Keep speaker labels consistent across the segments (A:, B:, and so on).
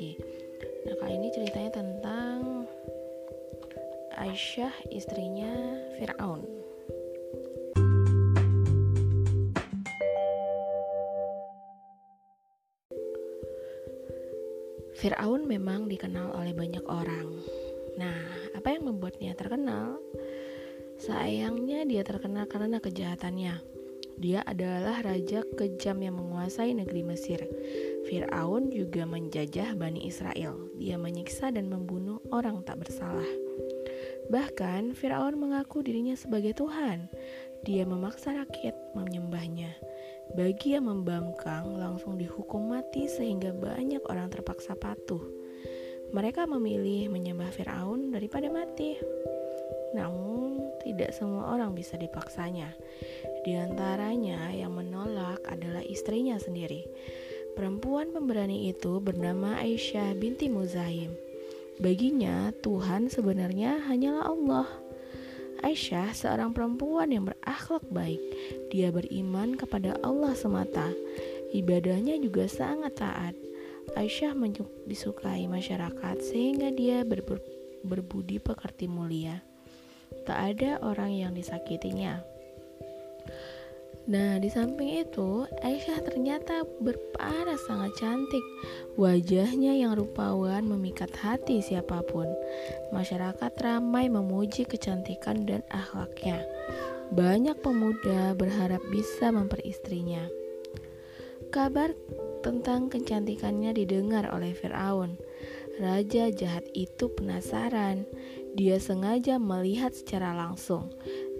A: suci. Nah, kali ini ceritanya tentang Aisyah, istrinya Firaun. Firaun memang dikenal oleh banyak orang. Nah, apa yang membuatnya terkenal? Sayangnya dia terkenal karena kejahatannya. Dia adalah raja kejam yang menguasai negeri Mesir. Firaun juga menjajah Bani Israel. Dia menyiksa dan membunuh orang tak bersalah. Bahkan Firaun mengaku dirinya sebagai Tuhan. Dia memaksa rakyat menyembahnya. Bagi yang membangkang langsung dihukum mati sehingga banyak orang terpaksa patuh. Mereka memilih menyembah Firaun daripada mati. Namun, tidak semua orang bisa dipaksanya. Di antaranya yang menolak adalah istrinya sendiri. Perempuan pemberani itu bernama Aisyah binti Muzahim. Baginya, Tuhan sebenarnya hanyalah Allah. Aisyah seorang perempuan yang berakhlak baik. Dia beriman kepada Allah semata. Ibadahnya juga sangat taat. Aisyah disukai masyarakat sehingga dia ber berbudi pekerti mulia. Tak ada orang yang disakitinya. Nah, di samping itu, Aisyah ternyata berparas sangat cantik. Wajahnya yang rupawan memikat hati siapa pun. Masyarakat ramai memuji kecantikan dan akhlaknya. Banyak pemuda berharap bisa memperistrinya. Kabar tentang kecantikannya didengar oleh Firaun. Raja jahat itu penasaran. Dia sengaja melihat secara langsung.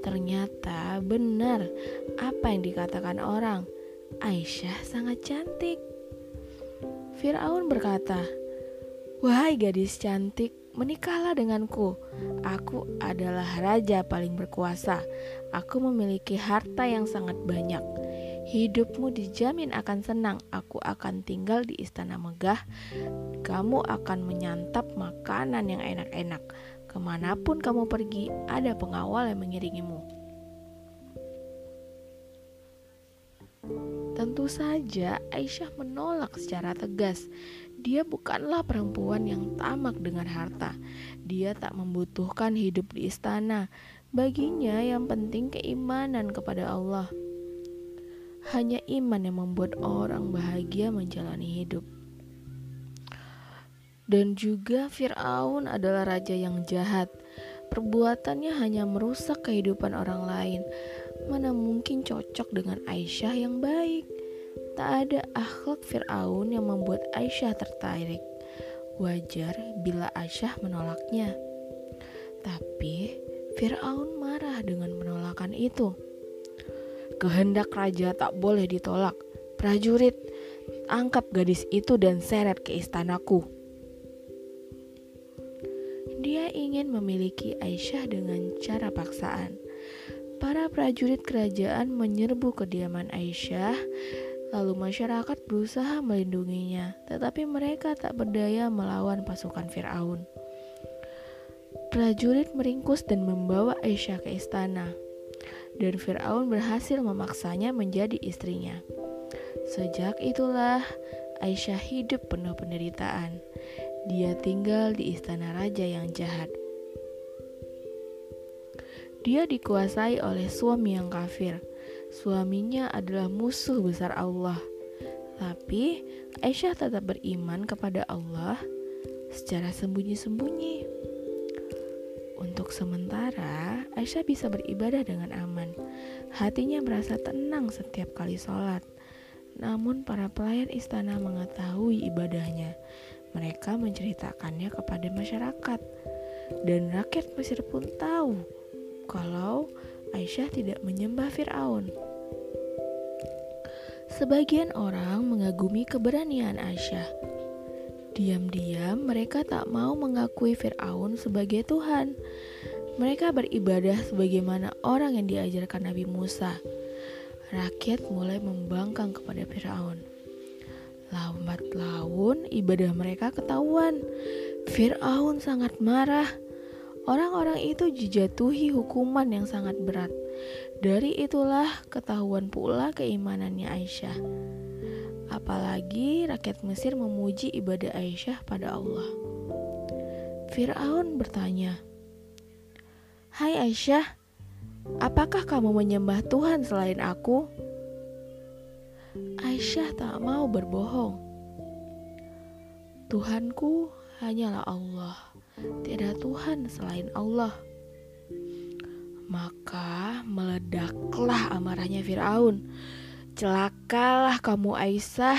A: Ternyata benar apa yang dikatakan orang. Aisyah sangat cantik. Firaun berkata, "Wahai gadis cantik, menikahlah denganku. Aku adalah raja paling berkuasa. Aku memiliki harta yang sangat banyak. Hidupmu dijamin akan senang. Aku akan tinggal di istana megah. Kamu akan menyantap makanan yang enak-enak. Ke mana pun kamu pergi, ada pengawal yang mengiringimu. Tentu saja Aisyah menolak secara tegas. Dia bukanlah perempuan yang tamak dengan harta. Dia tak membutuhkan hidup di istana. Baginya yang penting keimanan kepada Allah. Hanya iman yang membuat orang bahagia menjalani hidup. Dan juga Firaun adalah raja yang jahat. Perbuatannya hanya merusak kehidupan orang lain. Mana mungkin cocok dengan Aisyah yang baik? Tak ada akhlak Firaun yang membuat Aisyah tertarik. Wajar bila Aisyah menolaknya. Tapi Firaun marah dengan penolakan itu. Kehendak raja tak boleh ditolak. Prajurit, angkat gadis itu dan seret ke istanaku. Dia ingin memiliki Aisyah dengan cara paksaan. Para prajurit kerajaan menyerbu kediaman Aisyah, lalu masyarakat berusaha melindunginya, tetapi mereka tak berdaya melawan pasukan Firaun. Prajurit meringkus dan membawa Aisyah ke istana, dan Firaun berhasil memaksanya menjadi istrinya. Sejak itulah Aisyah hidup penuh penderitaan. Dia tinggal di istana raja yang jahat. Dia dikuasai oleh suami yang kafir. Suaminya adalah musuh besar Allah. Tapi Aisyah tetap beriman kepada Allah secara sembunyi-sembunyi. Untuk sementara, Aisyah bisa beribadah dengan aman. Hatinya merasa tenang setiap kali sholat. Namun para pelayan istana mengetahui ibadahnya. Mereka menceritakannya kepada masyarakat, dan rakyat Mesir pun tahu kalau Aisyah tidak menyembah Firaun. Sebagian orang mengagumi keberanian Aisyah. Diam-diam mereka tak mau mengakui Firaun sebagai Tuhan. Mereka beribadah sebagaimana orang yang diajarkan Nabi Musa. Rakyat mulai membangkang kepada Firaun. Lambat laun ibadah mereka ketahuan. Fir'aun sangat marah. Orang-orang itu dijatuhi hukuman yang sangat berat. Dari itulah ketahuan pula keimanannya Aisyah. Apalagi rakyat Mesir memuji ibadah Aisyah pada Allah. Firaun bertanya, "Hai Aisyah, apakah kamu menyembah Tuhan selain aku?" Aisyah tak mau berbohong. Tuhanku hanyalah Allah, tidak Tuhan selain Allah. Maka meledaklah amarahnya Firaun. Celakalah kamu Aisyah,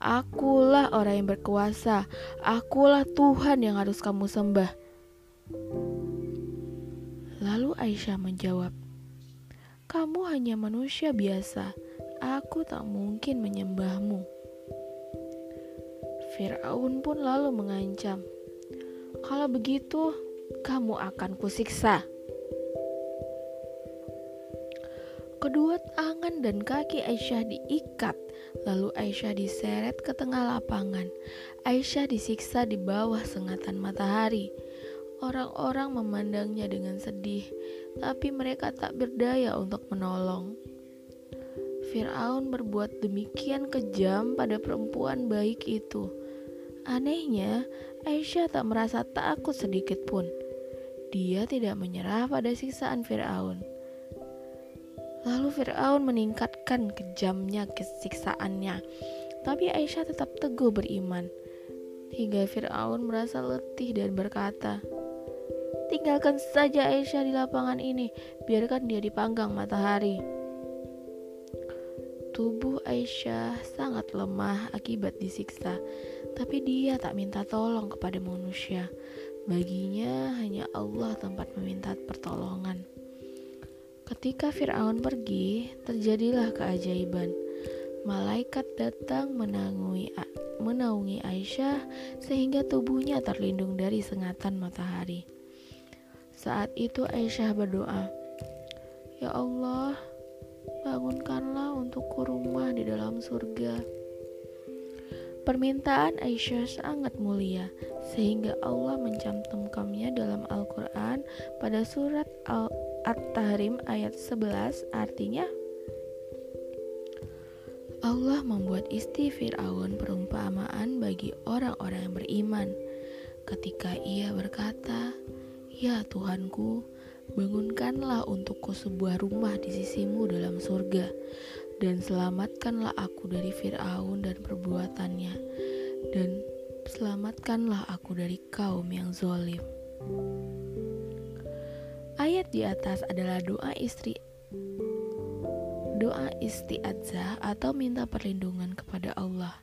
A: akulah orang yang berkuasa, akulah Tuhan yang harus kamu sembah. Lalu Aisyah menjawab, "Kamu hanya manusia biasa, aku tak mungkin menyembahmu." Firaun pun lalu mengancam, "Kalau begitu, kamu akan kusiksa." Kedua tangan dan kaki Aisyah diikat, lalu Aisyah diseret ke tengah lapangan. Aisyah disiksa di bawah sengatan matahari. Orang-orang memandangnya dengan sedih, tapi mereka tak berdaya untuk menolong. Firaun berbuat demikian kejam pada perempuan baik itu. Anehnya, Aisyah tak merasa takut sedikit pun. Dia tidak menyerah pada siksaan Firaun. Lalu Fir'aun meningkatkan kejamnya kesiksaannya. Tapi Aisyah tetap teguh beriman. Hingga Fir'aun merasa letih dan berkata, Tinggalkan saja Aisyah di lapangan ini, biarkan dia dipanggang matahari. Tubuh Aisyah sangat lemah akibat disiksa, tapi dia tak minta tolong kepada manusia. Baginya hanya Allah tempat meminta pertolongan. Ketika Firaun pergi, terjadilah keajaiban. Malaikat datang menaungi Aisyah sehingga tubuhnya terlindung dari sengatan matahari. Saat itu Aisyah berdoa, "Ya Allah, bangunkanlah untukku rumah di dalam surga." Permintaan Aisyah sangat mulia sehingga Allah mencantumkannya dalam Al-Qur'an pada surat Al At-Tahrim ayat 11 artinya Allah membuat isti Fir'aun perumpamaan bagi orang-orang yang beriman ketika ia berkata, Ya Tuhanku, bangunkanlah untukku sebuah rumah di sisimu dalam surga dan selamatkanlah aku dari Fir'aun dan perbuatannya dan selamatkanlah aku dari kaum yang zolim. Ayat di atas adalah doa istri doa isti'adzah atau minta perlindungan kepada Allah.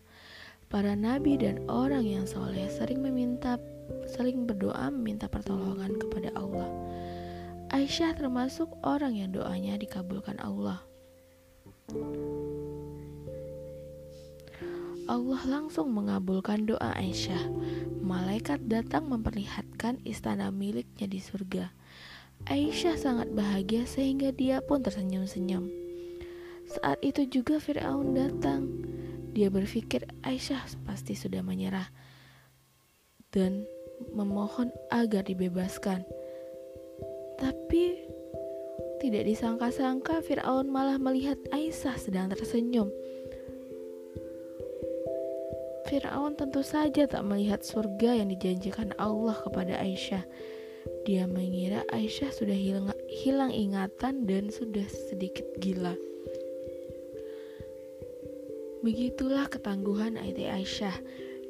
A: Para nabi dan orang yang soleh sering meminta sering berdoa meminta pertolongan kepada Allah. Aisyah termasuk orang yang doanya dikabulkan Allah. Allah langsung mengabulkan doa Aisyah. Malaikat datang memperlihatkan istana miliknya di surga. Aisyah sangat bahagia sehingga dia pun tersenyum-senyum. Saat itu juga Firaun datang. Dia berpikir Aisyah pasti sudah menyerah dan memohon agar dibebaskan. Tapi tidak disangka-sangka Firaun malah melihat Aisyah sedang tersenyum. Firaun tentu saja tak melihat surga yang dijanjikan Allah kepada Aisyah. Dia mengira Aisyah sudah hilang, hilang ingatan dan sudah sedikit gila. Begitulah ketangguhan Aiti Aisyah.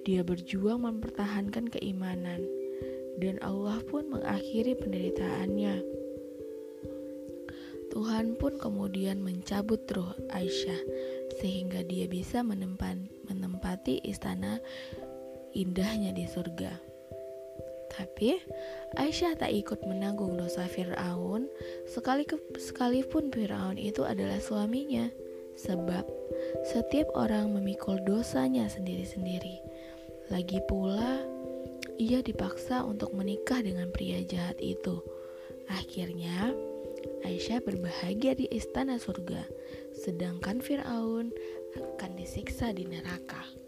A: Dia berjuang mempertahankan keimanan dan Allah pun mengakhiri penderitaannya. Tuhan pun kemudian mencabut roh Aisyah sehingga dia bisa menempati istana indahnya di surga. Tapi Aisyah tak ikut menanggung dosa Fir'aun sekalipun Fir'aun itu adalah suaminya. Sebab setiap orang memikul dosanya sendiri-sendiri. Lagi pula, ia dipaksa untuk menikah dengan pria jahat itu. Akhirnya, Aisyah berbahagia di istana surga, sedangkan Firaun akan disiksa di neraka.